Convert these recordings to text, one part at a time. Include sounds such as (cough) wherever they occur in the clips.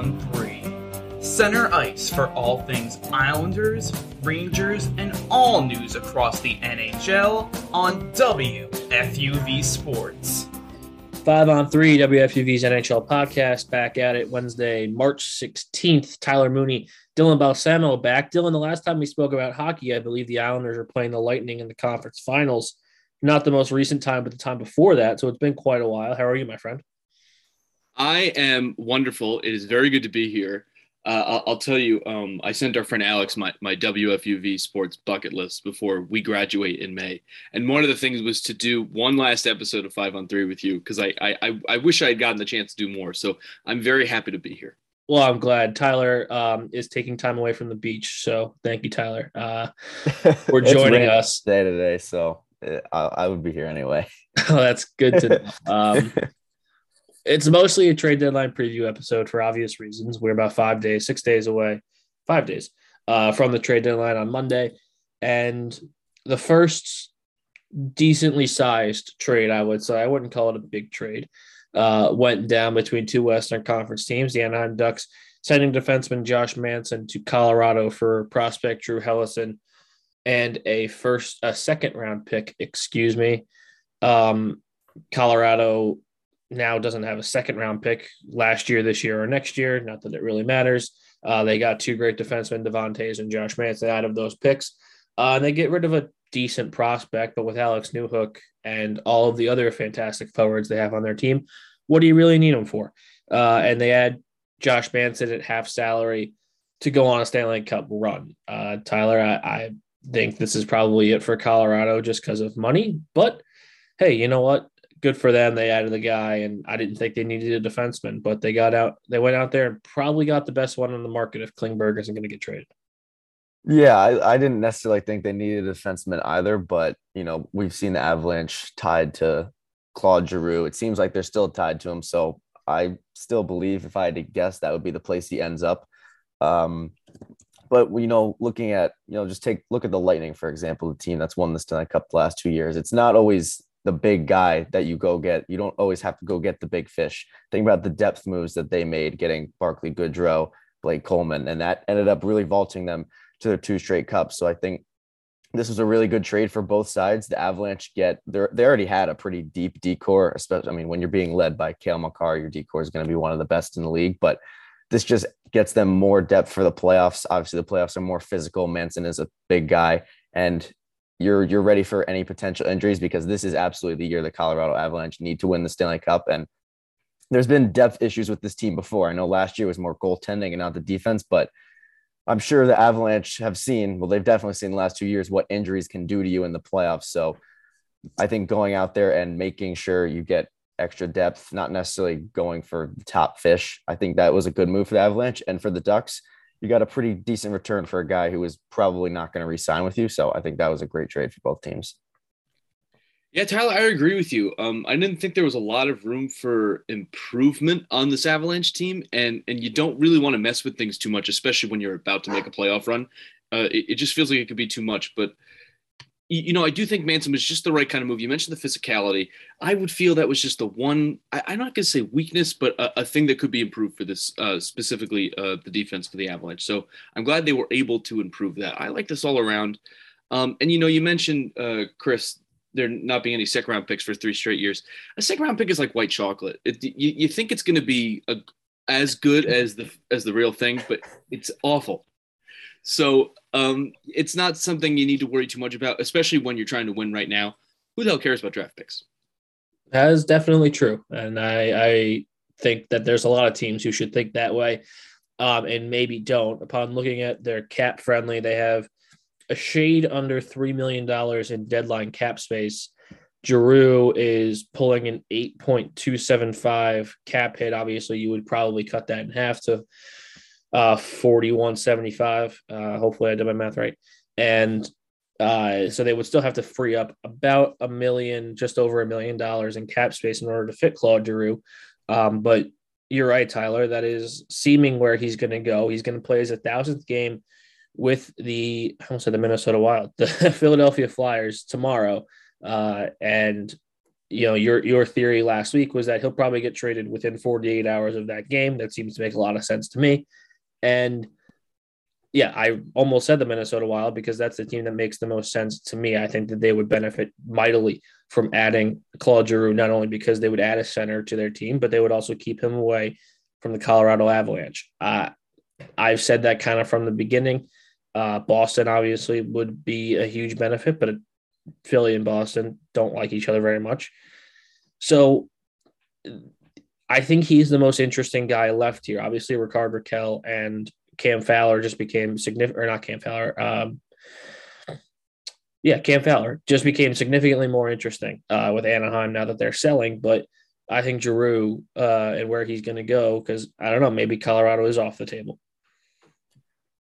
This is 5 on 3. Center ice for all things Islanders, Rangers, and all news across the NHL on WFUV Sports. Five on three, WFUV's NHL podcast back at it Wednesday, March 16th. Tyler Mooney, Dylan Balsamo back. Dylan, the last time we spoke about hockey, I believe the Islanders are playing the Lightning in the conference finals. Not the most recent time, but the time before that. So it's been quite a while. How are you, my friend? I am wonderful. It is very good to be here. Uh, I'll, I'll, tell you, um, I sent our friend Alex my, my WFUV sports bucket list before we graduate in May. And one of the things was to do one last episode of Five on Three with you because I, I, I wish I had gotten the chance to do more. So I'm very happy to be here. Well, I'm glad Tyler um, is taking time away from the beach. So thank you, Tyler, uh, (laughs) for joining us. Day today, so uh, I, I, would be here anyway. (laughs) oh, that's good to (laughs) know. Um, it's mostly a trade deadline preview episode for obvious reasons. We're about five days, six days away, five days uh, from the trade deadline on Monday. And the first decently sized trade, I would say, I wouldn't call it a big trade, uh, went down between two Western Conference teams. The Anaheim Ducks sending defenseman Josh Manson to Colorado for prospect Drew Helleson and a first, a second round pick, excuse me. Um, Colorado now doesn't have a second round pick last year, this year, or next year. Not that it really matters. Uh, they got two great defensemen, Devon Toews and Josh Manson, out of those picks. Uh, and they get rid of a decent prospect, but with Alex Newhook and all of the other fantastic forwards they have on their team, what do you really need them for? Uh, and they add Josh Manson at half salary to go on a Stanley Cup run. Uh, Tyler, I, I think this is probably it for Colorado just because of money. But hey, you know what? Good for them. They added the guy, and I didn't think they needed a defenseman, but they got out. They went out there and probably got the best one on the market if Klingberg isn't going to get traded. Yeah, I, I didn't necessarily think they needed a defenseman either, but you know we've seen the Avalanche tied to Claude Giroux. It seems like they're still tied to him, so I still believe if I had to guess, that would be the place he ends up. Um, but you know, looking at you know, just take look at the Lightning for example, the team that's won the Stanley Cup the last two years. It's not always the big guy that you go get. You don't always have to go get the big fish. Think about the depth moves that they made, getting Barclay Goodrow, Blake Coleman, and that ended up really vaulting them to their two straight cups. So I think this was a really good trade for both sides. The Avalanche get they they already had a pretty deep D-core, especially I mean when you're being led by Cale Makar, your D-core is going to be one of the best in the league. But this just gets them more depth for the playoffs. Obviously, the playoffs are more physical. Manson is a big guy, and you're you're ready for any potential injuries because this is absolutely the year the Colorado Avalanche need to win the Stanley Cup. And there's been depth issues with this team before. I know last year was more goaltending and not the defense, but I'm sure the Avalanche have seen, well, they've definitely seen the last two years what injuries can do to you in the playoffs. So I think going out there and making sure you get extra depth, not necessarily going for top fish, I think that was a good move for the Avalanche and for the Ducks you got a pretty decent return for a guy who was probably not going to resign with you. So I think that was a great trade for both teams. Yeah, Tyler, I agree with you. Um, I didn't think there was a lot of room for improvement on this Avalanche team, and and you don't really want to mess with things too much, especially when you're about to make a playoff run. Uh, it, it just feels like it could be too much. But you know, I do think Manson was just the right kind of move. You mentioned the physicality. I would feel that was just the one, I, am not going to say weakness, but a, a, thing that could be improved for this, uh, specifically uh, the defense for the Avalanche. So I'm glad they were able to improve that. I like this all around. Um, and, you know, you mentioned, uh, Chris, there not being any second round picks for three straight years. A second round pick is like white chocolate. It, you, you think it's going to be a, as good as the as the real thing, but it's awful. So um, it's not something you need to worry too much about, especially when you're trying to win right now. Who the hell cares about draft picks? That is definitely true, and I, I think that there's a lot of teams who should think that way, um, and maybe don't. Upon looking at their CapFriendly, they have a shade under three million dollars in deadline cap space. Giroux is pulling an 8.275 cap hit. Obviously, you would probably cut that in half to uh, 4175. Uh, hopefully, I did my math right. And uh, so they would still have to free up about a million, just over a million dollars in cap space in order to fit Claude Giroux. Um, but you're right, Tyler. That is seeming where he's going to go. He's going to play his 1000th game with the, I almost said the Minnesota Wild, (laughs) the Philadelphia Flyers tomorrow. Uh, and you know, your your theory last week was that he'll probably get traded within 48 hours of that game. That seems to make a lot of sense to me. And yeah, I almost said the Minnesota Wild because that's the team that makes the most sense to me. I think that they would benefit mightily from adding Claude Giroux, not only because they would add a center to their team, but they would also keep him away from the Colorado Avalanche. Uh, I've said that kind of from the beginning. Uh, Boston obviously would be a huge benefit, but Philly and Boston don't like each other very much. So I think he's the most interesting guy left here. Obviously, Rickard Rakell and Cam Fowler just became significant, or not Cam Fowler. Um, yeah, Cam Fowler just became significantly more interesting uh, with Anaheim now that they're selling. But I think Giroux uh, and where he's going to go, because I don't know, maybe Colorado is off the table.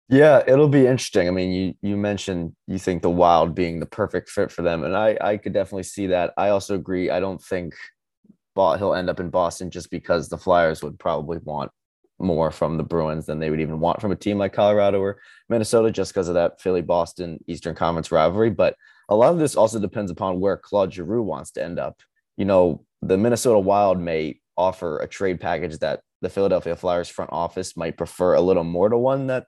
Yeah, it'll be interesting. I mean, you you mentioned you think the Wild being the perfect fit for them, and I I could definitely see that. I also agree. I don't think he'll end up in Boston just because the Flyers would probably want more from the Bruins than they would even want from a team like Colorado or Minnesota just because of that Philly Boston Eastern Conference rivalry. But a lot of this also depends upon where Claude Giroux wants to end up. You know, the Minnesota Wild may offer a trade package that the Philadelphia Flyers front office might prefer a little more to one that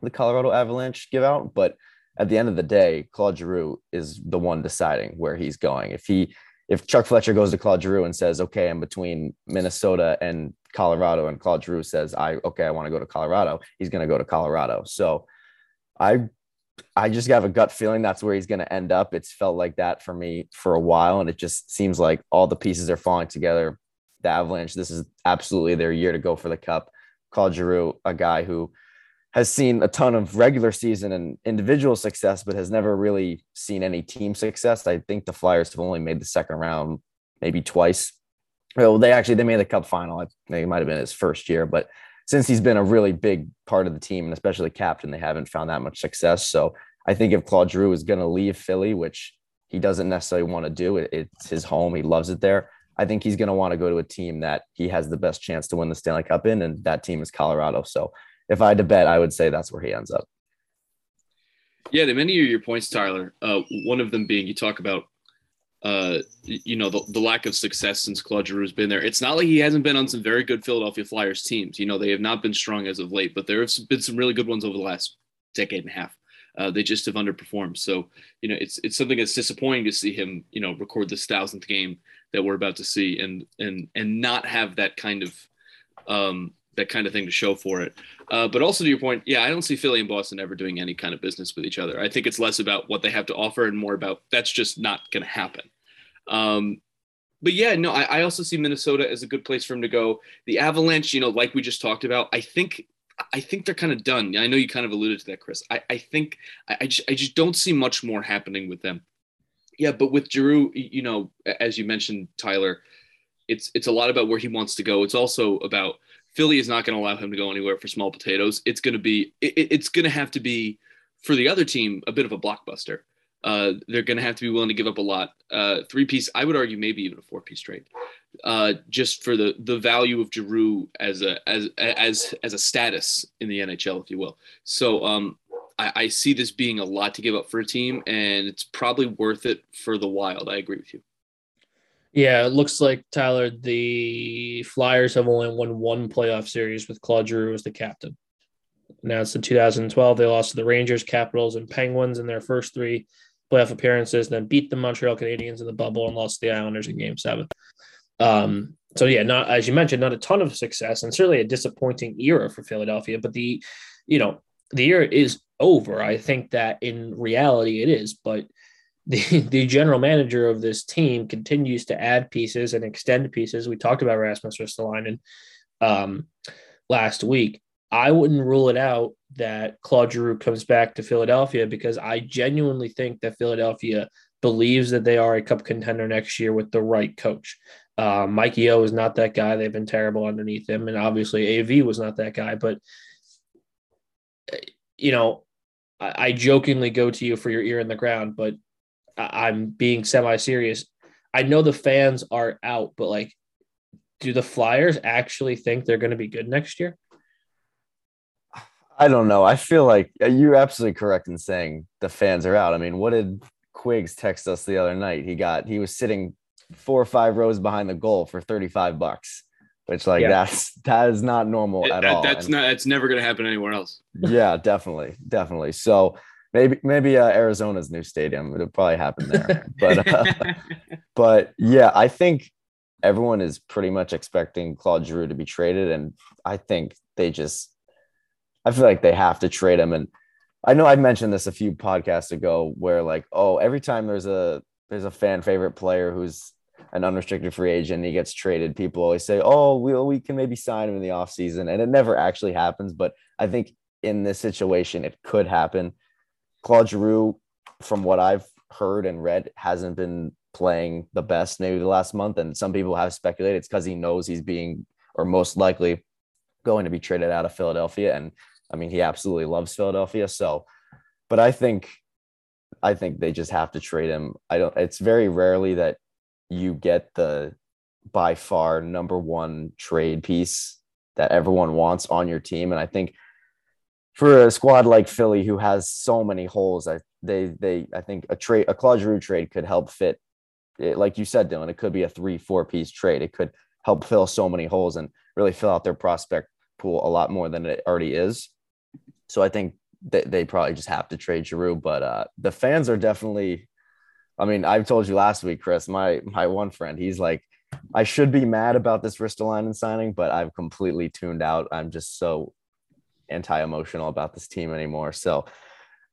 the Colorado Avalanche give out. But at the end of the day, Claude Giroux is the one deciding where he's going. If he if Chuck Fletcher goes to Claude Giroux and says, "Okay, I'm between Minnesota and Colorado," and Claude Giroux says, "I okay, I want to go to Colorado," he's going to go to Colorado. So, I I just have a gut feeling that's where he's going to end up. It's felt like that for me for a while, and it just seems like all the pieces are falling together. The Avalanche, this is absolutely their year to go for the cup. Claude Giroux, a guy who has seen a ton of regular season and individual success, but has never really seen any team success. I think the Flyers have only made the second round maybe twice. Well, they actually they made the Cup final. I think it might have been his first year, but since he's been a really big part of the team and especially captain, they haven't found that much success. So I think if Claude Giroux is going to leave Philly, which he doesn't necessarily want to do, it, it's his home. He loves it there. I think he's going to want to go to a team that he has the best chance to win the Stanley Cup in, and that team is Colorado. So if I had to bet, I would say that's where he ends up. Yeah, to many of your points, Tyler. Uh, one of them being you talk about, uh, you know, the, the lack of success since Claude Giroux's been there. It's not like he hasn't been on some very good Philadelphia Flyers teams. You know, they have not been strong as of late, but there have been some really good ones over the last decade and a half. Uh, they just have underperformed. So, you know, it's it's something that's disappointing to see him, you know, record this thousandth game that we're about to see, and and and not have that kind of um, that kind of thing to show for it. Uh, but also to your point, yeah, I don't see Philly and Boston ever doing any kind of business with each other. I think it's less about what they have to offer and more about that's just not going to happen. Um, but yeah, no, I, I, also see Minnesota as a good place for him to go. The Avalanche, you know, like we just talked about, I think. I think they're kind of done. I know you kind of alluded to that, Chris. I, I think I, I just I just don't see much more happening with them. Yeah, but with Giroux, you know, as you mentioned, Tyler, it's it's a lot about where he wants to go. It's also about Philly is not going to allow him to go anywhere for small potatoes. It's going to be it, it's going to have to be for the other team a bit of a blockbuster. Uh, they're going to have to be willing to give up a lot. Uh, three piece, I would argue, maybe even a four piece trade, uh, just for the the value of Giroux as a as as as a status in the NHL, if you will. So um, I, I see this being a lot to give up for a team, and it's probably worth it for the Wild. I agree with you. Yeah, it looks like Tyler. The Flyers have only won one playoff series with Claude Giroux as the captain. Now it's in 2012. They lost to the Rangers, Capitals, and Penguins in their first three playoff appearances, then beat the Montreal Canadiens in the bubble and lost the Islanders in Game Seven. Um, so yeah, not as you mentioned, not a ton of success, and certainly a disappointing era for Philadelphia. But the, you know, the year is over. I think that in reality it is, but the, (laughs) the general manager of this team continues to add pieces and extend pieces. We talked about Rasmus Ristolainen um, last week. I wouldn't rule it out that Claude Giroux comes back to Philadelphia because I genuinely think that Philadelphia believes that they are a cup contender next year with the right coach. Uh, Mike Yeo is not that guy. They've been terrible underneath him. And obviously, AV was not that guy. But, you know, I, I jokingly go to you for your ear in the ground, but I'm being semi serious. I know the fans are out, but like, do the Flyers actually think they're going to be good next year? I don't know. I feel like uh, you're absolutely correct in saying the fans are out. I mean, what did Quiggs text us the other night? He got he was sitting four or five rows behind the goal for 35 bucks, which like Yeah. that's that is not normal at That- all. that's And- not. That's never going to happen anywhere else. yeah, definitely, definitely. So maybe maybe uh, Arizona's new stadium it'll probably happen there, but uh, (laughs) but yeah, I think everyone is pretty much expecting Claude Giroux to be traded, and I think they just, I feel like they have to trade him. And I know I mentioned this a few podcasts ago, where like, oh, every time there's a there's a fan favorite player who's an unrestricted free agent, and he gets traded. People always say, oh, we we can maybe sign him in the offseason. and it never actually happens. But I think in this situation, it could happen. Claude Giroux, from what I've heard and read, hasn't been playing the best maybe the last month. And some people have speculated it's because he knows he's being, or most likely, going to be traded out of Philadelphia. And I mean, he absolutely loves Philadelphia. So, but I think, I think they just have to trade him. I don't, it's very rarely that you get the by far number one trade piece that everyone wants on your team. And I think for a squad like Philly, who has so many holes, I they they I think a trade a Claude Giroux trade could help fit. It, like you said, Dylan, it could be a three four piece trade. It could help fill so many holes and really fill out their prospect pool a lot more than it already is. So I think they, they probably just have to trade Giroux, but uh, the fans are definitely. I mean, I've told you last week, Chris. My my one friend, he's like, I should be mad about this Ristolainen signing, but I've completely tuned out. I'm just so anti-emotional about this team anymore. So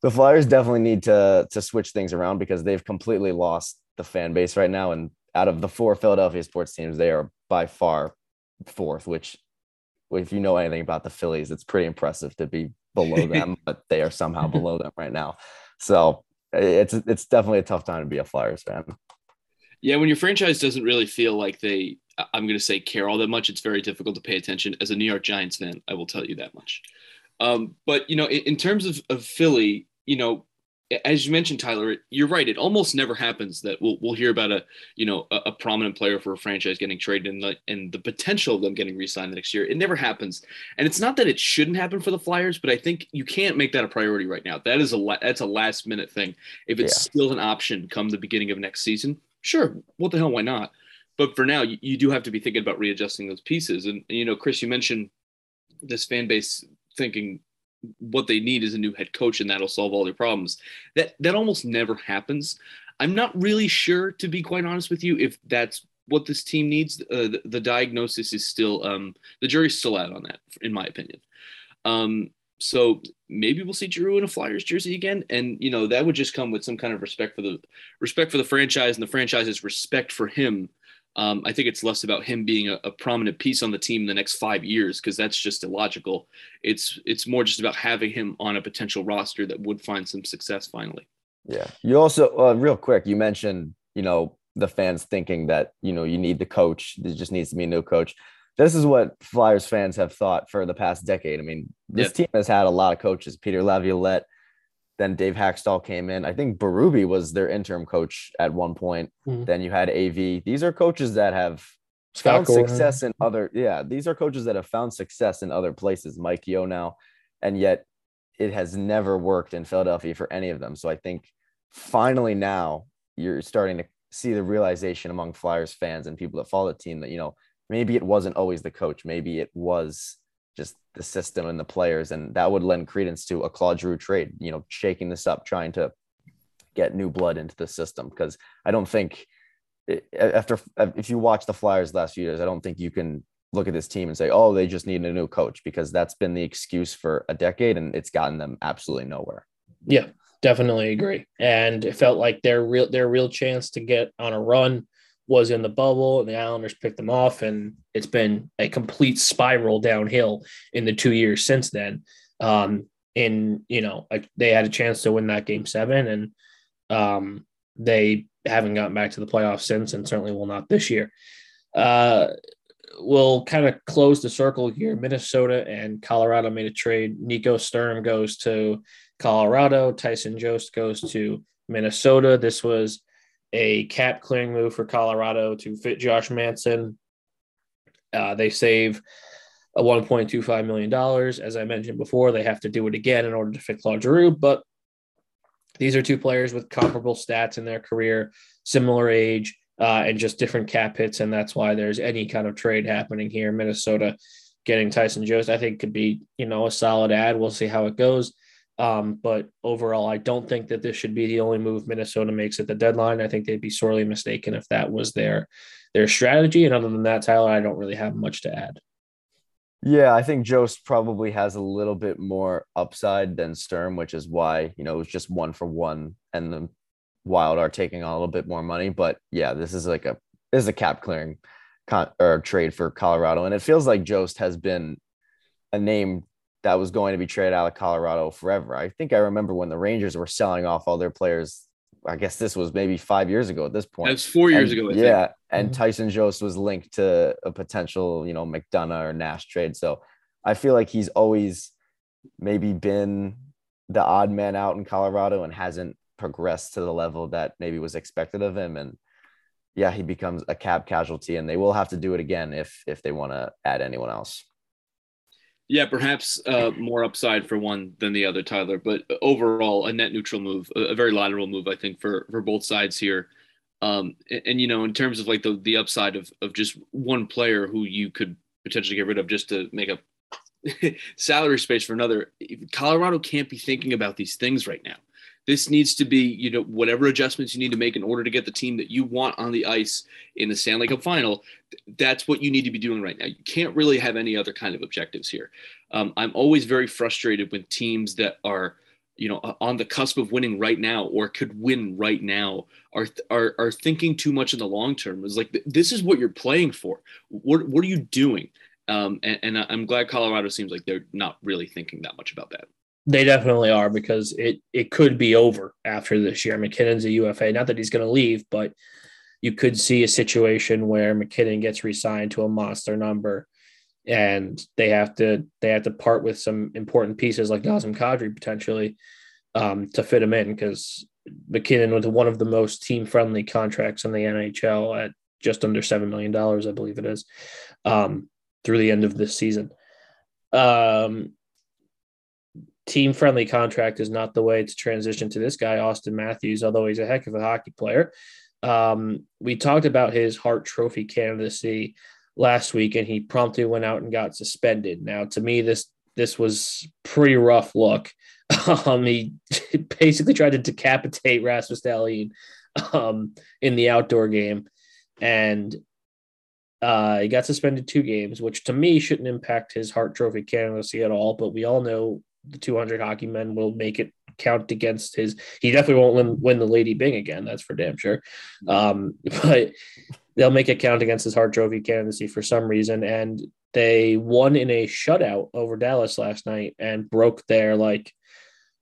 the Flyers definitely need to to switch things around because they've completely lost the fan base right now. And out of the four Philadelphia sports teams, they are by far fourth, which if you know anything about the Phillies, it's pretty impressive to be below (laughs) them, but they are somehow below them right now. So it's it's definitely a tough time to be a Flyers fan. Yeah, when your franchise doesn't really feel like they, I'm going to say, care all that much, it's very difficult to pay attention. As a New York Giants fan, I will tell you that much. Um, but you know, in, in terms of, of Philly, you know, as you mentioned, Tyler, you're right. It almost never happens that we'll we'll hear about a you know a, a prominent player for a franchise getting traded and the and the potential of them getting re-signed the next year. It never happens, and it's not that it shouldn't happen for the Flyers, but I think you can't make that a priority right now. That is a that's a last minute thing. If it's Yeah. still an option come the beginning of next season, sure, what the hell, why not? But for now, you, you do have to be thinking about readjusting those pieces. And, you know, Chris, you mentioned this fan base thinking what they need is a new head coach and that'll solve all their problems. That that almost never happens. I'm not really sure, to be quite honest with you, if that's what this team needs. Uh, the, the diagnosis is still um, the jury's still out on that, in my opinion. Um, so maybe we'll see Giroux in a Flyers jersey again, and you know that would just come with some kind of respect for the respect for the franchise and the franchise's respect for him. Um, I think it's less about him being a, a prominent piece on the team in the next five years because that's just illogical. It's it's more just about having him on a potential roster that would find some success finally. Yeah. You also, uh, real quick, you mentioned, you know, the fans thinking that, you know, you need the coach. There just needs to be a new coach. This is what Flyers fans have thought for the past decade. I mean, this Yeah. team has had a lot of coaches. Peter Laviolette, then Dave Hakstol came in. I think Berube was their interim coach at one point. Mhm. Then you had AV. These are coaches that have Scott found Gordon. success in other yeah these are coaches that have found success in other places mike yeo now and yet it has never worked in philadelphia for any of them so i think finally now you're starting to see the realization among flyers fans and people that follow the team that you know maybe it wasn't always the coach maybe it was just the system and the players and that would lend credence to a claude Giroux trade you know shaking this up trying to get new blood into the system because i don't think after if you watch the Flyers last few years, I don't think you can look at this team and say, "Oh, they just need a new coach," because that's been the excuse for a decade and it's gotten them absolutely nowhere. Yeah, definitely agree. And it felt like their real their real chance to get on a run was in the bubble, and the Islanders picked them off, and it's been a complete spiral downhill in the two years since then. Um, in you know, they had a chance to win that game seven, and um, they haven't gotten back to the playoffs since, and certainly will not this year. Uh, we'll kind of close the circle here. Minnesota and Colorado made a trade. Nico Sturm goes to Colorado. Tyson Jost goes to Minnesota. This was a cap clearing move for Colorado to fit Josh Manson. Uh, they save a $1.25 million. As I mentioned before, they have to do it again in order to fit Claude Giroux, but these are two players with comparable stats in their career, similar age, uh, and just different cap hits, and that's why there's any kind of trade happening here. Minnesota getting Tyson Jost, I think, could be you know a solid ad. We'll see how it goes. Um, but overall, I don't think that this should be the only move Minnesota makes at the deadline. I think they'd be sorely mistaken if that was their their strategy. And other than that, Tyler, I don't really have much to add. Yeah, I think Jost probably has a little bit more upside than Sturm, which is why you know it was just one for one, and the Wild are taking on a little bit more money. But yeah, this is like a this is a cap clearing con- or trade for Colorado, and it feels like Jost has been a name that was going to be traded out of Colorado forever. I think I remember when the Rangers were selling off all their players. I guess this was maybe five years ago at this point. That's four years And- ago. I yeah, think. and Mhm. Tyson Jost was linked to a potential, you know, McDonagh or Nash trade. So I feel like he's always maybe been the odd man out in Colorado and hasn't progressed to the level that maybe was expected of him. And yeah, he becomes a cap casualty, and they will have to do it again if if they want to add anyone else. Yeah, perhaps uh, more upside for one than the other, Tyler. But overall, a net neutral move, a, very lateral move, I think, for for both sides here. Um, and, and, you know, in terms of like the the upside of of just one player who you could potentially get rid of just to make a (laughs) salary space for another, Colorado can't be thinking about these things right now. This needs to be, you know, whatever adjustments you need to make in order to get the team that you want on the ice in the Stanley Cup final. That's what you need to be doing right now. You can't really have any other kind of objectives here. Um, I'm always very frustrated when teams that are, you know, on the cusp of winning right now or could win right now are are are thinking too much in the long term. It's like this is what you're playing for. What what are you doing? Um, and, and I'm glad Colorado seems like they're not really thinking that much about that. They definitely are because it it could be over after this year. MacKinnon's a UFA. Not that he's going to leave, but you could see a situation where MacKinnon gets re-signed to a monster number, and they have to they have to part with some important pieces like Nazem Kadri potentially um, to fit him in because MacKinnon with one of the most team friendly contracts in the NHL at just under seven million dollars, I believe it is, um, through the end of this season. Um, team friendly contract is not the way to transition to this guy, Auston Matthews, although he's a heck of a hockey player. Um, we talked about his Hart Trophy candidacy last week, and he promptly went out and got suspended. Now, to me, this this was pretty rough look. (laughs) Um, he (laughs) basically tried to decapitate Rasmus Dahlin um, in the outdoor game, and uh, he got suspended two games, which to me shouldn't impact his Hart Trophy candidacy at all. But we all know the 200 hockey men will make it count against his. He definitely won't win, win the Lady Byng again. That's for damn sure. Um, (laughs) but they'll make it count against his Hart Trophy candidacy for some reason. And they won in a shutout over Dallas last night and broke their like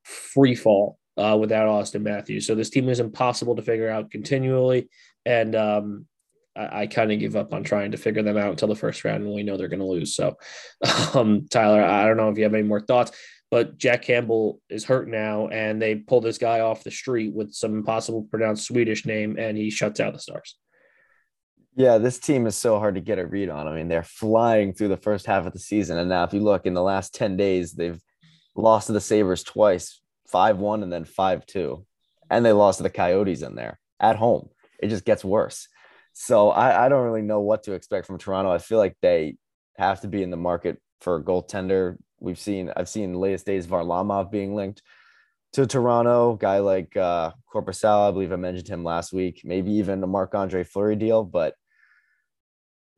free fall uh, without Auston Matthews. So this team is impossible to figure out continually. And um, I, I kind of give up on trying to figure them out until the first round when we know they're going to lose. So, (laughs) um, Tyler, I don't know if you have any more thoughts, but Jack Campbell is hurt now, and they pull this guy off the street with some impossible pronounced Swedish name, and he shuts out the Stars. Yeah, this team is so hard to get a read on. I mean, they're flying through the first half of the season. And now, if you look in the last 10 days, they've lost to the Sabres twice 5 1 and then 5 2. And they lost to the Coyotes in there at home. It just gets worse. So I, I don't really know what to expect from Toronto. I feel like they have to be in the market for a goaltender. We've seen, I've seen the latest days Varlamov being linked to Toronto, guy like uh, Korpisalo, I believe I mentioned him last week, maybe even a Marc Andre Fleury deal. But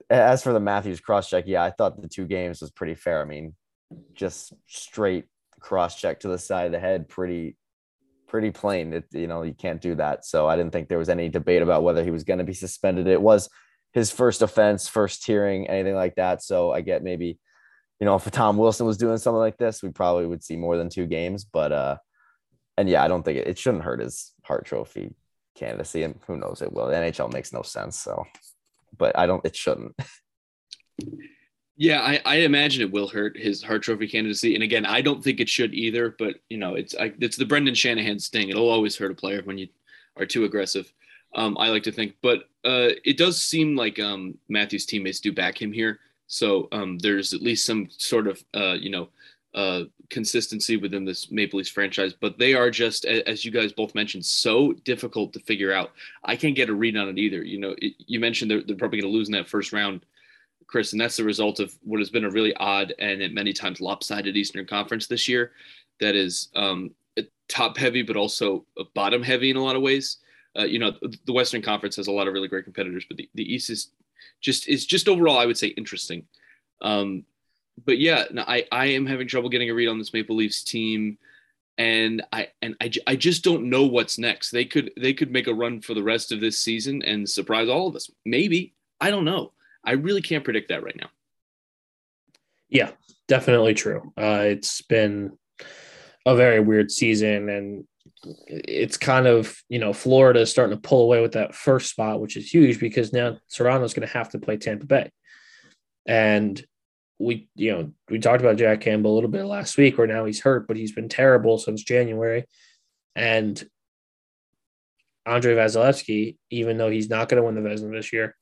as for the Matthews cross check, yeah, I thought the two games was pretty fair. I mean, just straight cross check to the side of the head, pretty, pretty plain. It, you know, you can't do that. So I didn't think there was any debate about whether he was going to be suspended. It was his first offense, first hearing, anything like that. So I get maybe, you know, if Tom Wilson was doing something like this, we probably would see more than two games. But uh, and yeah, I don't think it, it shouldn't hurt his Hart Trophy candidacy, and who knows it will. The NHL makes no sense, so but I don't. It shouldn't. (laughs) Yeah, I, I imagine it will hurt his Hart Trophy candidacy, and again, I don't think it should either. But you know, it's I, it's the Brendan Shanahan sting. It'll always hurt a player when you are too aggressive. Um, I like to think, but uh, it does seem like um, Matthews' teammates do back him here. So um, there's at least some sort of uh, you know uh, consistency within this Maple Leafs franchise, but they are just, as you guys both mentioned, so difficult to figure out. I can't get a read on it either. You know, it, you mentioned they're, they're probably going to lose in that first round, Chris, and that's the result of what has been a really odd and at many times lopsided Eastern Conference this year. That is um, top heavy, but also bottom heavy in a lot of ways. Uh, you know, the Western Conference has a lot of really great competitors, but the, the East is just is just overall, I would say, interesting. Um, but yeah, no, I I am having trouble getting a read on this Maple Leafs team, and I and I, I just don't know what's next. They could they could make a run for the rest of this season and surprise all of us. Maybe I don't know. I really can't predict that right now. Yeah, definitely true. Uh, it's been a very weird season, and it's kind of you know Florida is starting to pull away with that first spot, which is huge because now Toronto's going to have to play Tampa Bay, and we you know we talked about Jack Campbell a little bit last week, where now he's hurt, but he's been terrible since January, and Andre Vasilevskiy, even though he's not going to win the Vezina this year,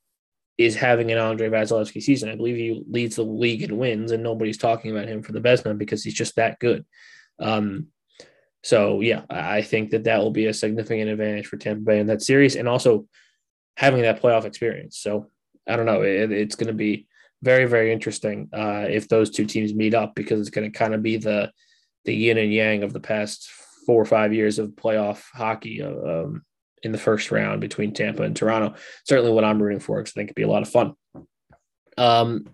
is having an Andre Vasilevskiy season. I believe he leads the league in wins, and nobody's talking about him for the Vezina because he's just that good. Um, so yeah, I think that that will be a significant advantage for Tampa Bay in that series, and also having that playoff experience. So I don't know, it, it's going to be very very interesting uh, if those two teams meet up because it's going to kind of be the the yin and yang of the past four or five years of playoff hockey um, in the first round between Tampa and Toronto. Certainly, what I'm rooting for because I think it'd be a lot of fun. Um,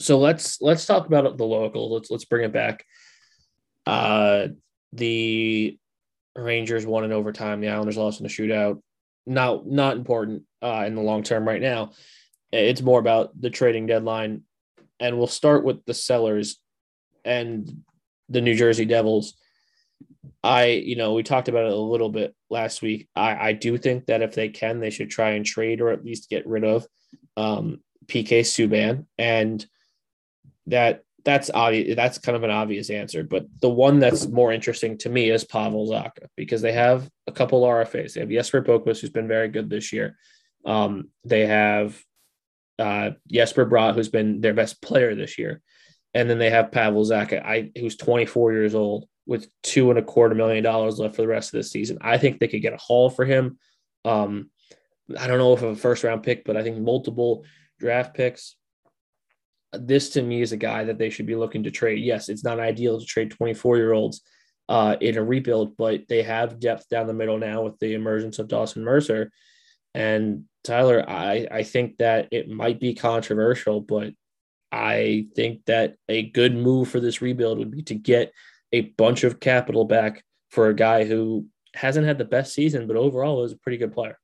so let's let's talk about the local. Let's let's bring it back. Uh, the Rangers won in overtime. The Islanders lost in a shootout. Not not important uh, in the long term right now. It's more about the trading deadline, and we'll start with the sellers and the New Jersey Devils. I, you know, we talked about it a little bit last week. I, I do think that if they can, they should try and trade or at least get rid of um, PK Subban, and that that's obvious. That's kind of an obvious answer. But the one that's more interesting to me is Pavel Zacha because they have a couple RFAs. They have Jesper Boqvist, who's been very good this year. Um, they have uh, Jesper Bratt, who's been their best player this year. And then they have Pavel Zacha, I, who's 24 years old with two and a quarter million dollars left for the rest of the season. I think they could get a haul for him. Um, I don't know if a first round pick, but I think multiple draft picks. This to me is a guy that they should be looking to trade. Yes, it's not ideal to trade 24 year olds uh, in a rebuild, but they have depth down the middle now with the emergence of Dawson Mercer. And Tyler, I, I think that it might be controversial, but I think that a good move for this rebuild would be to get a bunch of capital back for a guy who hasn't had the best season, but overall is a pretty good player.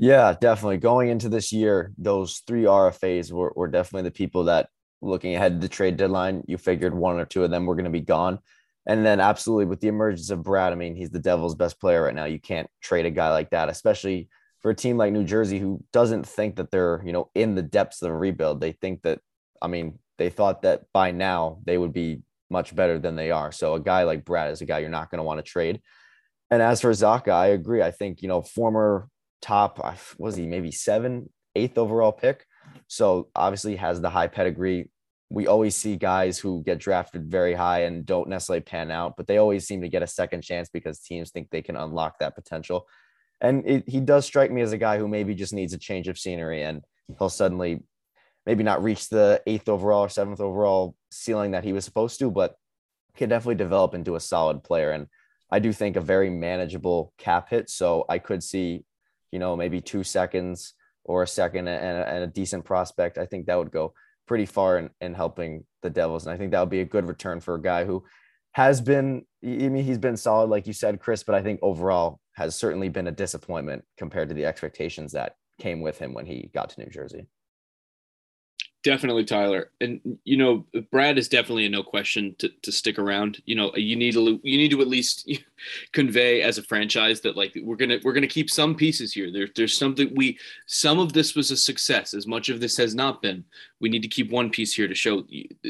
Yeah, definitely. Going into this year, those three RFAs were, were definitely the people that looking ahead to the trade deadline, you figured one or two of them were going to be gone. And then absolutely with the emergence of Bratt, I mean, he's the Devils' best player right now. You can't trade a guy like that, especially for a team like New Jersey who doesn't think that they're, you know, in the depths of a rebuild. They think that, I mean, they thought that by now they would be much better than they are. So a guy like Bratt is a guy you're not going to want to trade. And as for Zacha, I agree. I think, you know, former top, was he maybe seven, eighth overall pick. So obviously has the high pedigree. We always see guys who get drafted very high and don't necessarily pan out, but they always seem to get a second chance because teams think they can unlock that potential. And it, he does strike me as a guy who maybe just needs a change of scenery and he'll suddenly maybe not reach the eighth overall or seventh overall ceiling that he was supposed to, but can definitely develop into a solid player. And I do think a very manageable cap hit. So I could see, you know, maybe two seconds or a second and a, and a decent prospect. I think that would go pretty far in, in helping the Devils. And I think that would be a good return for a guy who has been, I mean, he's been solid, like you said, Chris, but I think overall has certainly been a disappointment compared to the expectations that came with him when he got to New Jersey. Definitely, Tyler, and you know Bratt is definitely a no question to, to stick around. You know, you need to you need to at least (laughs) convey as a franchise that like we're gonna we're gonna keep some pieces here. There, there's something we some of this was a success. As much of this has not been, we need to keep one piece here to show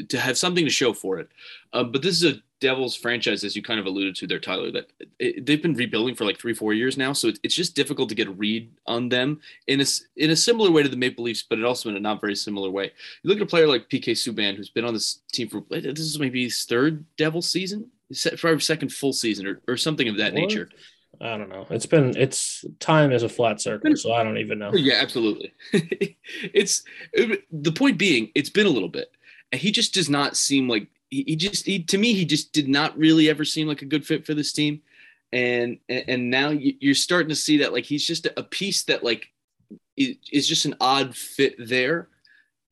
to have something to show for it. Um, but this is a Devils franchise, as you kind of alluded to there, Tyler, that it, they've been rebuilding for like three, four years now. So it, it's just difficult to get a read on them in a, in a similar way to the Maple Leafs, but it also in a not very similar way. You look at a player like PK Subban, who's been on this team for this is maybe his third Devil season, for our second full season or, or something of that what? nature. I don't know. It's been it's time is a flat circle, so I don't even know. Yeah, absolutely. (laughs) it's it, the point being, it's been a little bit, and he just does not seem like he, he just he to me he just did not really ever seem like a good fit for this team and and now you're starting to see that like he's just a piece that like is just an odd fit there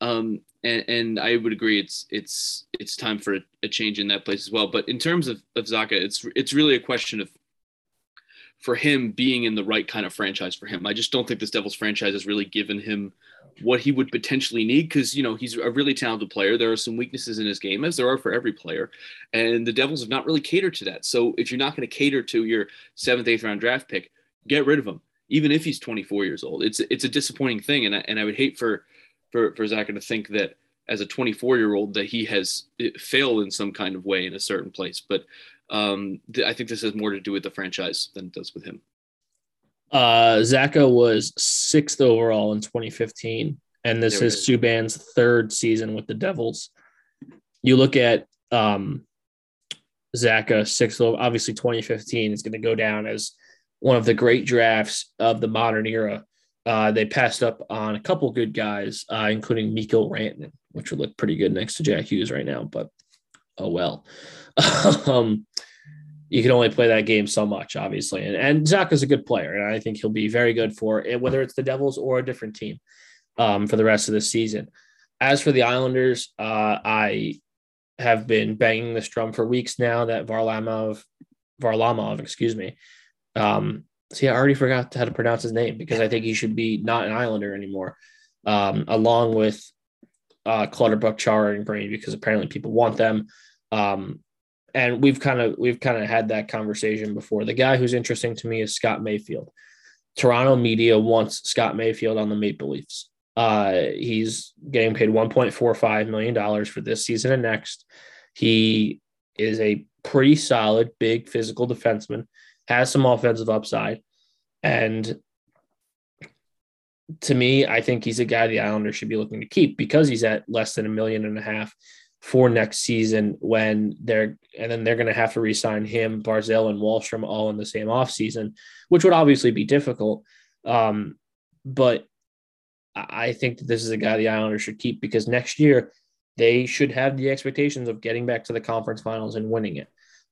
um and, and I would agree it's it's it's time for a, a, change in that place as well. But in terms of, of Zacha, it's it's really a question of for him being in the right kind of franchise for him. I just don't think this Devils franchise has really given him what he would potentially need because you know he's a really talented player. There are some weaknesses in his game, as there are for every player, and the Devils have not really catered to that. So if you're not going to cater to your seventh, eighth round draft pick, get rid of him, even if he's 24 years old. It's it's a disappointing thing, and I, and I would hate for for for Zacha to think that as a 24 year old that he has failed in some kind of way in a certain place. But um, th- I think this has more to do with the franchise than it does with him. Uh, Zacha was sixth overall in 2015, and this is Subban's third season with the Devils. You look at um, Zacha, sixth, obviously 2015 is going to go down as one of the great drafts of the modern era. Uh, they passed up on a couple good guys, uh, including Mikko Rantanen, which would look pretty good next to Jack Hughes right now, but oh well. (laughs) um, you can only play that game so much, obviously. And, and Zach is a good player, and I think he'll be very good for it, whether it's the Devils or a different team um, for the rest of the season. As for the Islanders, uh, I have been banging this drum for weeks now that Varlamov, Varlamov, excuse me. Um, see, I already forgot how to pronounce his name because I think he should be not an Islander anymore, um, along with uh, Clutterbuck, Chara, and Green because apparently people want them. Um, and we've kind of we've kind of had that conversation before. The guy who's interesting to me is Scott Mayfield. Toronto media wants Scott Mayfield on the Maple Leafs. Uh, he's getting paid 1.45 million dollars for this season and next. He is a pretty solid, big physical defenseman, has some offensive upside, and to me, I think he's a guy the Islanders should be looking to keep because he's at less than a million and a half for next season when they're and then they're going to have to re-sign him, Barzal, and Wahlstrom all in the same offseason, which would obviously be difficult. Um, but I think that this is a guy the Islanders should keep because next year they should have the expectations of getting back to the conference finals and winning it.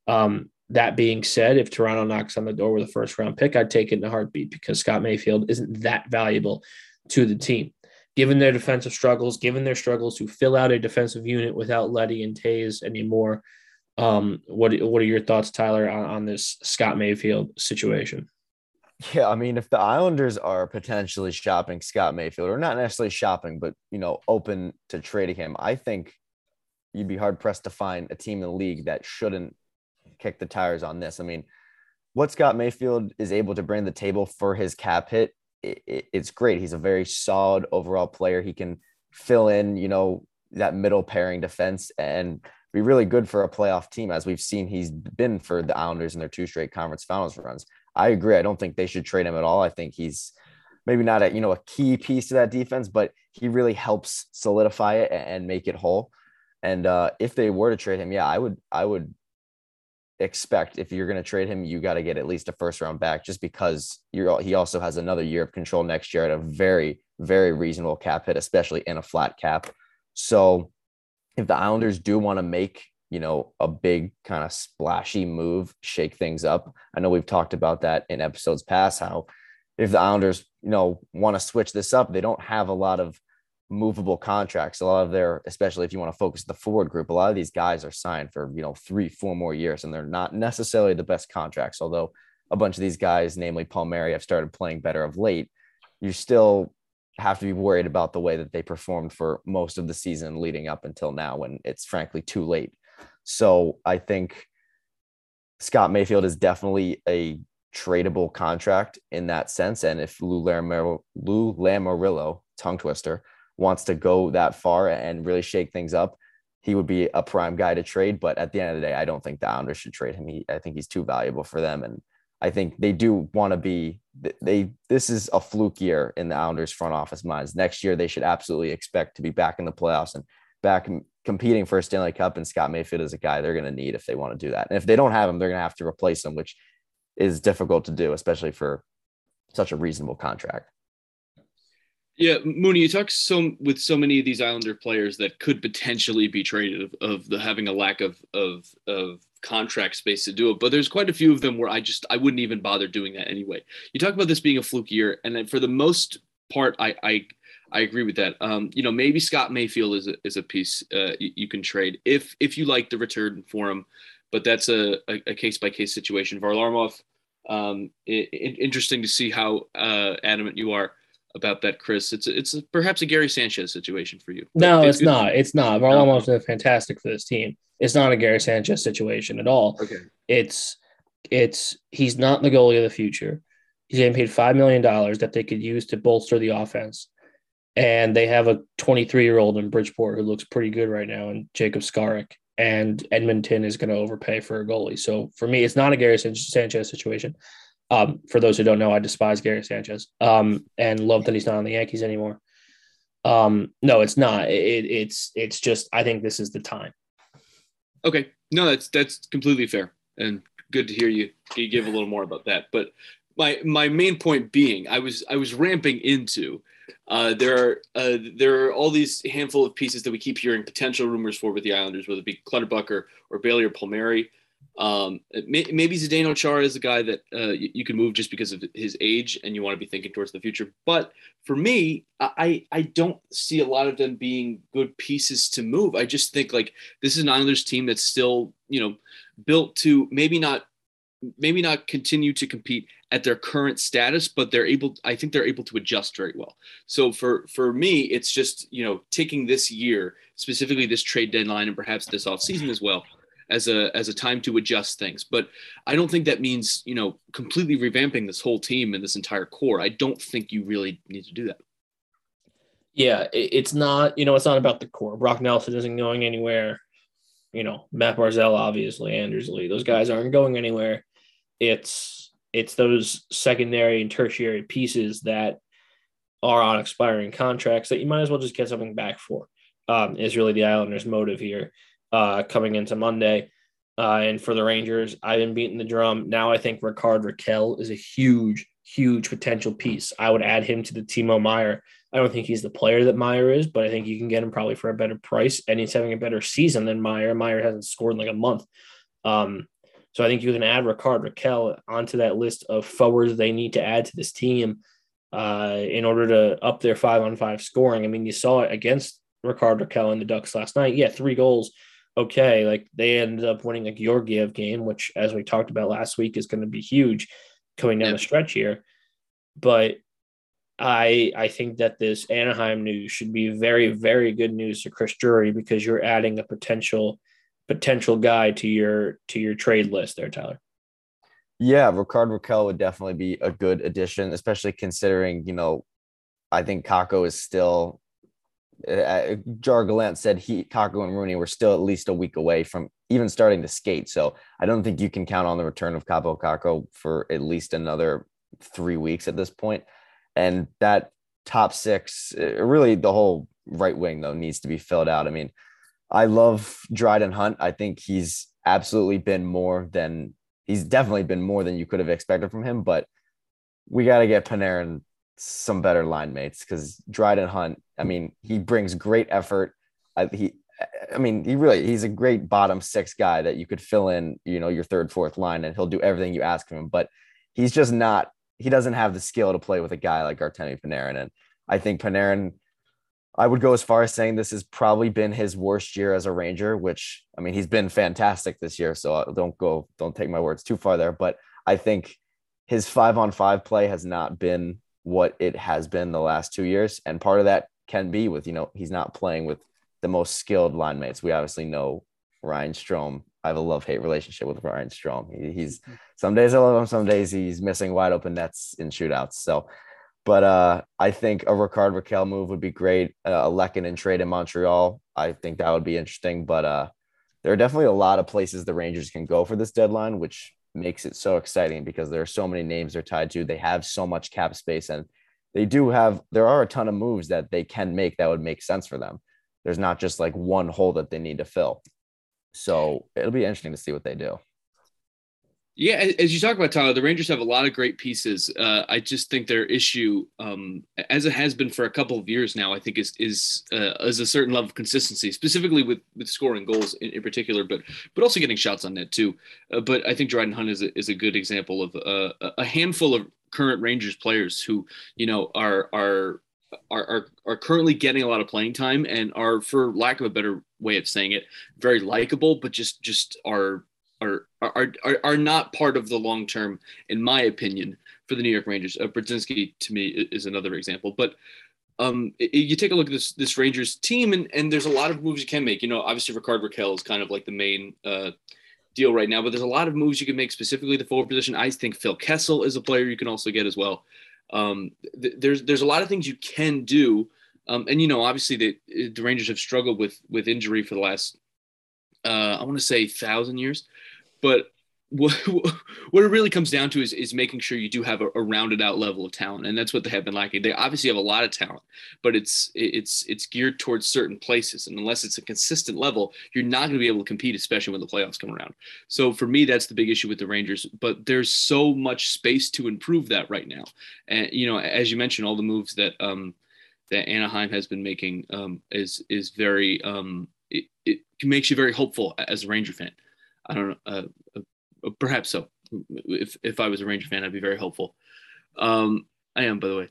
Um, that being said, if Toronto knocks on the door with a first round pick, I'd take it in a heartbeat because Scott Mayfield isn't that valuable to the team given their defensive struggles, given their struggles to fill out a defensive unit without Leddy and Toews anymore. Um, what what are your thoughts, Tyler, on, on this Scott Mayfield situation? Yeah, I mean, if the Islanders are potentially shopping Scott Mayfield, or not necessarily shopping, but you know, open to trading him, I think you'd be hard pressed to find a team in the league that shouldn't kick the tires on this. I mean, what Scott Mayfield is able to bring to the table for his cap hit it, it's great. He's a very solid overall player. He can fill in, you know, that middle pairing defense and be really good for a playoff team, as we've seen he's been for the Islanders in their two straight conference finals runs. I agree. I don't think they should trade him at all. I think he's maybe not a you know a key piece to that defense, but he really helps solidify it and make it whole. And uh, if they were to trade him, yeah, I would I would expect if you're going to trade him, you got to get at least a first round back just because you're he also has another year of control next year at a very, very reasonable cap hit, especially in a flat cap. So if the Islanders do want to make, you know, a big kind of splashy move, shake things up. I know we've talked about that in episodes past, how if the Islanders, you know, want to switch this up, they don't have a lot of movable contracts. A lot of their, especially if you want to focus the forward group, a lot of these guys are signed for, you know, three, four more years, and they're not necessarily the best contracts. Although a bunch of these guys, namely Palmieri, have started playing better of late. You still have to be worried about the way that they performed for most of the season leading up until now when it's frankly too late. So I think Scott Mayfield is definitely a tradable contract in that sense. And if Lou, Lamor- Lou Lamoriello, tongue twister, wants to go that far and really shake things up, he would be a prime guy to trade. But at the end of the day, I don't think the Islanders should trade him. He, I think he's too valuable for them. And I think they do want to be they this is a fluke year in the Islanders front office minds. Next year they should absolutely expect to be back in the playoffs and back competing for a Stanley Cup. And Scott Mayfield is a guy they're going to need if they want to do that. And if they don't have him, they're going to have to replace him, which is difficult to do, especially for such a reasonable contract. Yeah, Mooney, you talk so with so many of these Islander players that could potentially be traded of, of the having a lack of of of contract space to do it. But there's quite a few of them where I just I wouldn't even bother doing that anyway. You talk about this being a fluke year, and for the most part, I I I agree with that. Um, you know, maybe Scott Mayfield is a, is a piece uh, you, you, can trade if if you like the return for him, but that's a a case by case situation. Varlamov, um, it, it, interesting to see how uh, adamant you are about that, Chris. It's it's perhaps a Gary Sanchez situation for you. No, it's, it's not. It's not. Varlamov's been fantastic for this team. It's not a Gary Sanchez situation at all. Okay. It's it's he's not the goalie of the future. He's getting paid five million dollars that they could use to bolster the offense. And they have a 23 year old in Bridgeport who looks pretty good right now, and Jakub Skarek. And Edmonton is going to overpay for a goalie. So for me, it's not a Gary Sanchez situation. Um, for those who don't know, I despise Gary Sanchez um, and love that he's not on the Yankees anymore. Um, no, it's not. It, it's it's just I think this is the time. Okay, no, that's that's completely fair and good to hear you, you give a little more about that. But my my main point being, I was I was ramping into uh, there are uh, there are all these handful of pieces that we keep hearing potential rumors for with the Islanders, whether it be Clutterbuck or, or Bailey or Palmieri. Um, may, maybe Zdeno Chara is a guy that uh, you, can move just because of his age and you want to be thinking towards the future. But for me, I, I don't see a lot of them being good pieces to move. I just think like this is an Islanders team that's still, you know, built to maybe not maybe not continue to compete at their current status, but they're able, I think they're able to adjust very well. So for, for me, it's just, you know, taking this year, specifically this trade deadline and perhaps this offseason as well, as a as a time to adjust things. But I don't think that means you know completely revamping this whole team and this entire core. I don't think you really need to do that. Yeah, it's not. You know, it's not about the core. Brock Nelson isn't going anywhere. You know, Matt Barzal, obviously, Anders Lee. Those guys aren't going anywhere. It's it's those secondary and tertiary pieces that are on expiring contracts that you might as well just get something back for. Um, is really the Islanders' motive here uh, coming into Monday. Uh, and for the Rangers, I've been beating the drum. Now I think Rickard Rakell is a huge, huge potential piece. I would add him to the Timo Meier. I don't think he's the player that Meier is, but I think you can get him probably for a better price. And he's having a better season than Meier. Meier hasn't scored in like a month. Um, so I think you can add Rickard Rakell onto that list of forwards they need to add to this team uh, in order to up their five on five scoring. I mean, you saw it against Rickard Rakell and the Ducks last night. Yeah, three goals okay, like they ended up winning a Georgiev game, which, as we talked about last week, is going to be huge coming down the stretch here. But I I think that this Anaheim news should be very very good news to Chris Drury because you're adding a potential potential guy to your to your trade list there, Tyler. Yeah, Rickard Rakell would definitely be a good addition, especially considering you know I think Kakko is still uh, Gerard Gallant said he, Kakko and Rooney were still at least a week away from even starting to skate. So I don't think you can count on the return of Kaapo Kakko for at least another three weeks at this point. And that top six, uh, really the whole right wing though needs to be filled out. I mean, I love Dryden Hunt. I think he's absolutely been more than he's definitely been more than you could have expected from him. But we got to get Panarin some better line mates because Dryden Hunt, I mean, he brings great effort. I, he, I mean, he really he's a great bottom six guy that you could fill in, you know, your third, fourth line, and he'll do everything you ask him. But he's just not. He doesn't have the skill to play with a guy like Artemi Panarin, and I think Panarin. I would go as far as saying this has probably been his worst year as a Ranger, which I mean he's been fantastic this year. So uh, don't go, don't take my words too far there. But I think his five on five play has not been what it has been the last two years. And part of that can be with, you know, he's not playing with the most skilled line mates. We obviously know Ryan Strome I have a love hate relationship with Ryan Strome. He, he's some days I love him, some days he's missing wide open nets in shootouts. So, but uh, I think a Rickard Rakell move would be great. Uh, a Lehkonen trade in Montreal, I think that would be interesting. But uh, there are definitely a lot of places the Rangers can go for this deadline, which makes it so exciting because there are so many names they're tied to. They have so much cap space and they do have there are a ton of moves that they can make that would make sense for them. There's not just like one hole that they need to fill. So it'll be interesting to see what they do. Yeah, as you talk about Tyler, the Rangers have a lot of great pieces. Uh, I just think their issue, um, as it has been for a couple of years now, I think is is uh, is a certain level of consistency, specifically with with scoring goals in, in particular, but but also getting shots on net too. Uh, but I think Dryden Hunt is a, is a good example of uh, a handful of current Rangers players who you know are are are, are, are currently getting a lot of playing time and are, for lack of a better way of saying it, very likable, but just just are are are are, are not part of the long term, in my opinion, for the New York Rangers. Uh, Brodzinski to me is another example, but um, it, you take a look at this this Rangers team, and and there's a lot of moves you can make. You know, obviously Rickard Rakell is kind of like the main uh, deal right now, but there's a lot of moves you can make specifically the forward position. I think Phil Kessel is a player you can also get as well. Um, th- there's there's a lot of things you can do, um, and you know, obviously the the Rangers have struggled with with injury for the last uh, I want to say thousand years, but what, (laughs) what it really comes down to is, is making sure you do have a, a, rounded out level of talent and that's what they have been lacking. They obviously have a lot of talent but it's it's it's geared towards certain places and unless it's a consistent level you're not going to be able to compete especially when the playoffs come around. So for me that's the big issue with the rangers but there's so much space to improve that right now. And you know as you mentioned all the moves that um that anaheim has been making um is is very um it, it makes you very hopeful as a ranger fan I don't know. Uh, uh, perhaps so. If if I was a Ranger fan, I'd be very hopeful. Um, I am, by the way.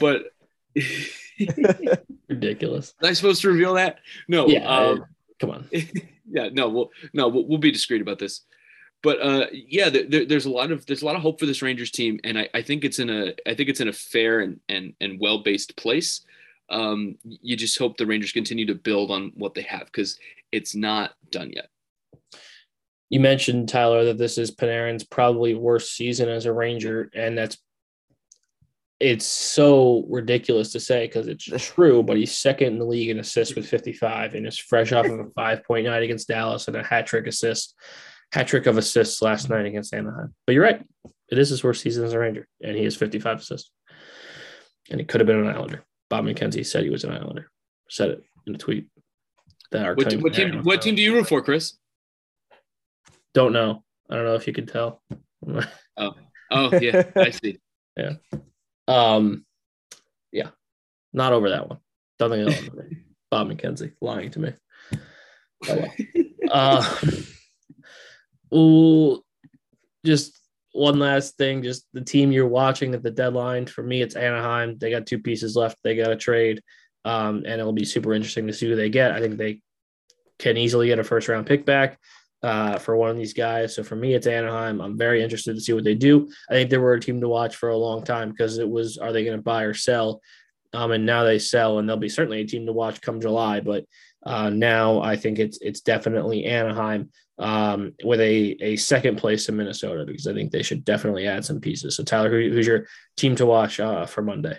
But (laughs) ridiculous. Am I supposed to reveal that? No. Yeah. Um, come on. (laughs) yeah. No. We'll no. We'll, we'll be discreet about this. But uh, yeah, there, there's a lot of there's a lot of hope for this Rangers team, and I, I think it's in a I think it's in a fair and and and well based place. Um, you just hope the Rangers continue to build on what they have because it's not done yet you mentioned Tyler that this is Panarin's probably worst season as a Ranger, and that's it's so ridiculous to say because it's true, but he's second in the league in assists with 55 and is fresh off of a (laughs) 5.9 against Dallas and a hat trick assist, hat trick of assists last night against Anaheim. But you're right, it is his worst season as a Ranger, and he has 55 assists. And he could have been an Islander. Bob McKenzie said he was an Islander. Said it in a tweet. That our what, what team? What team do you root for, Chris? Don't know. I don't know if you can tell. oh, oh yeah, (laughs) I see. yeah. Um, yeah. Not over that one. Don't think over. (laughs) Bob McKenzie lying to me. Oh, well. (laughs) uh, ooh, just one last thing. Just the team you're watching at the deadline. For me, it's Anaheim. They got two pieces left. They got a trade, um, and it'll be super interesting to see who they get. I think they can easily get a first round pick back uh, for one of these guys. So for me, it's Anaheim. I'm very interested to see what they do. I think they were a team to watch for a long time because it was are they going to buy or sell? Um, and now they sell, and they'll be certainly a team to watch come July. But uh, now I think it's it's definitely Anaheim um, with a a second place in Minnesota because I think they should definitely add some pieces. So Tyler, who, who's your team to watch uh, for Monday?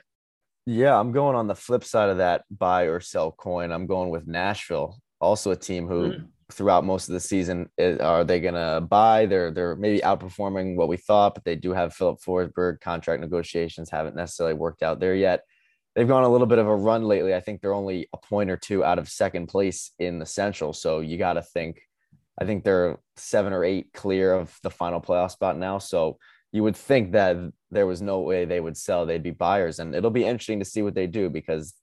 Yeah, I'm going on the flip side of that buy or sell coin. I'm going with Nashville, also a team who. Mm throughout most of the season. Are they going to buy? They're they're maybe outperforming what we thought, but they do have Filip Forsberg. Contract negotiations haven't necessarily worked out there yet. They've gone a little bit of a run lately. I think they're only a point or two out of second place in the Central. So you got to think. I think they're seven or eight clear of the final playoff spot now. So you would think that there was no way they would sell. They'd be buyers, and it'll be interesting to see what they do because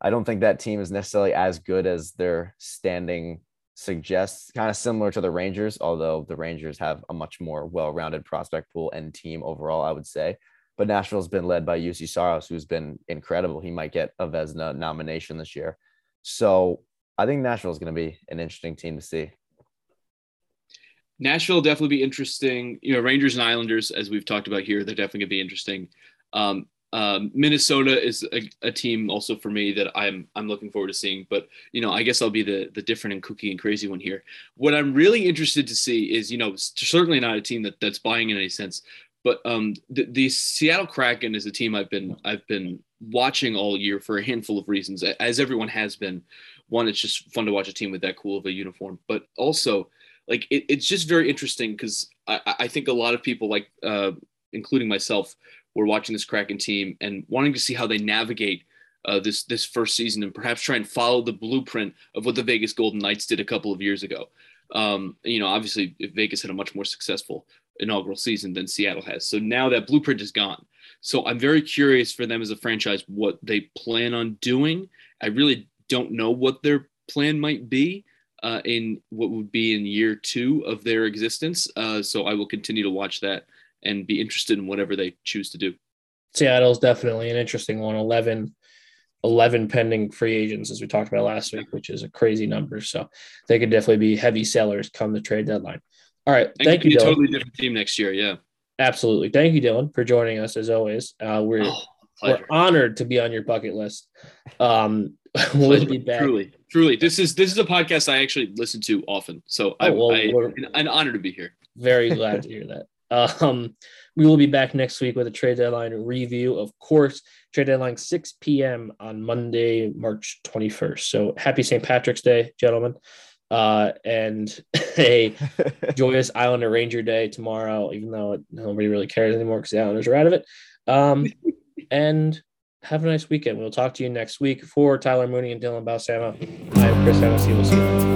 I don't think that team is necessarily as good as their standing suggests kind of similar to the Rangers, although the Rangers have a much more well-rounded prospect pool and team overall, I would say. But Nashville's been led by Juuse Saros, who's been incredible. He might get a Vezina nomination this year. So I think Nashville's going to be an interesting team to see. Nashville definitely be interesting. You know, Rangers and Islanders, as we've talked about here, they're definitely going to be interesting. Um, Um, Minnesota is a, a, team also for me that I'm I'm looking forward to seeing. But you know, I guess I'll be the the different and kooky and crazy one here. What I'm really interested to see is you know certainly not a team that that's buying in any sense, but um, the, the Seattle Kraken is a team I've been I've been watching all year for a handful of reasons, as everyone has been. One, it's just fun to watch a team with that cool of a uniform, but also like it, it's just very interesting because I, I think a lot of people like uh, including myself were watching this Kraken team and wanting to see how they navigate uh, this this first season and perhaps try and follow the blueprint of what the Vegas Golden Knights did a couple of years ago. Um, you know, obviously Vegas had a much more successful inaugural season than Seattle has. So now that blueprint is gone. So I'm very curious for them as a franchise what they plan on doing. I really don't know what their plan might be uh, in what would be in year two of their existence. Uh, so I will continue to watch that and be interested in whatever they choose to do. Seattle's definitely an interesting one. 11, 11 pending free agents, as we talked about last week, which is a crazy number. So they could definitely be heavy sellers come the trade deadline. All right. And thank you. Totally different team next year. Yeah. Absolutely. Thank you, Dylan, for joining us as always. Uh, we're, oh, we're honored to be on your bucket list. Um, (laughs) we'll be back. Truly, truly. This is this is a podcast I actually listen to often. So oh, well, I, I an honor to be here. Very glad to hear that. Um, we will be back next week with a trade deadline review. Of course, trade deadline 6 p.m. on Monday, March 21st. So happy St. Patrick's Day, gentlemen uh, and (laughs) a (laughs) joyous Islander Ranger Day tomorrow, even though nobody really cares anymore because the Islanders are out of it. Um, (laughs) and have a nice weekend. We'll talk to you next week. For Tyler Mooney and Dylan Balsamo, I am Chris Hennessy. We'll see you.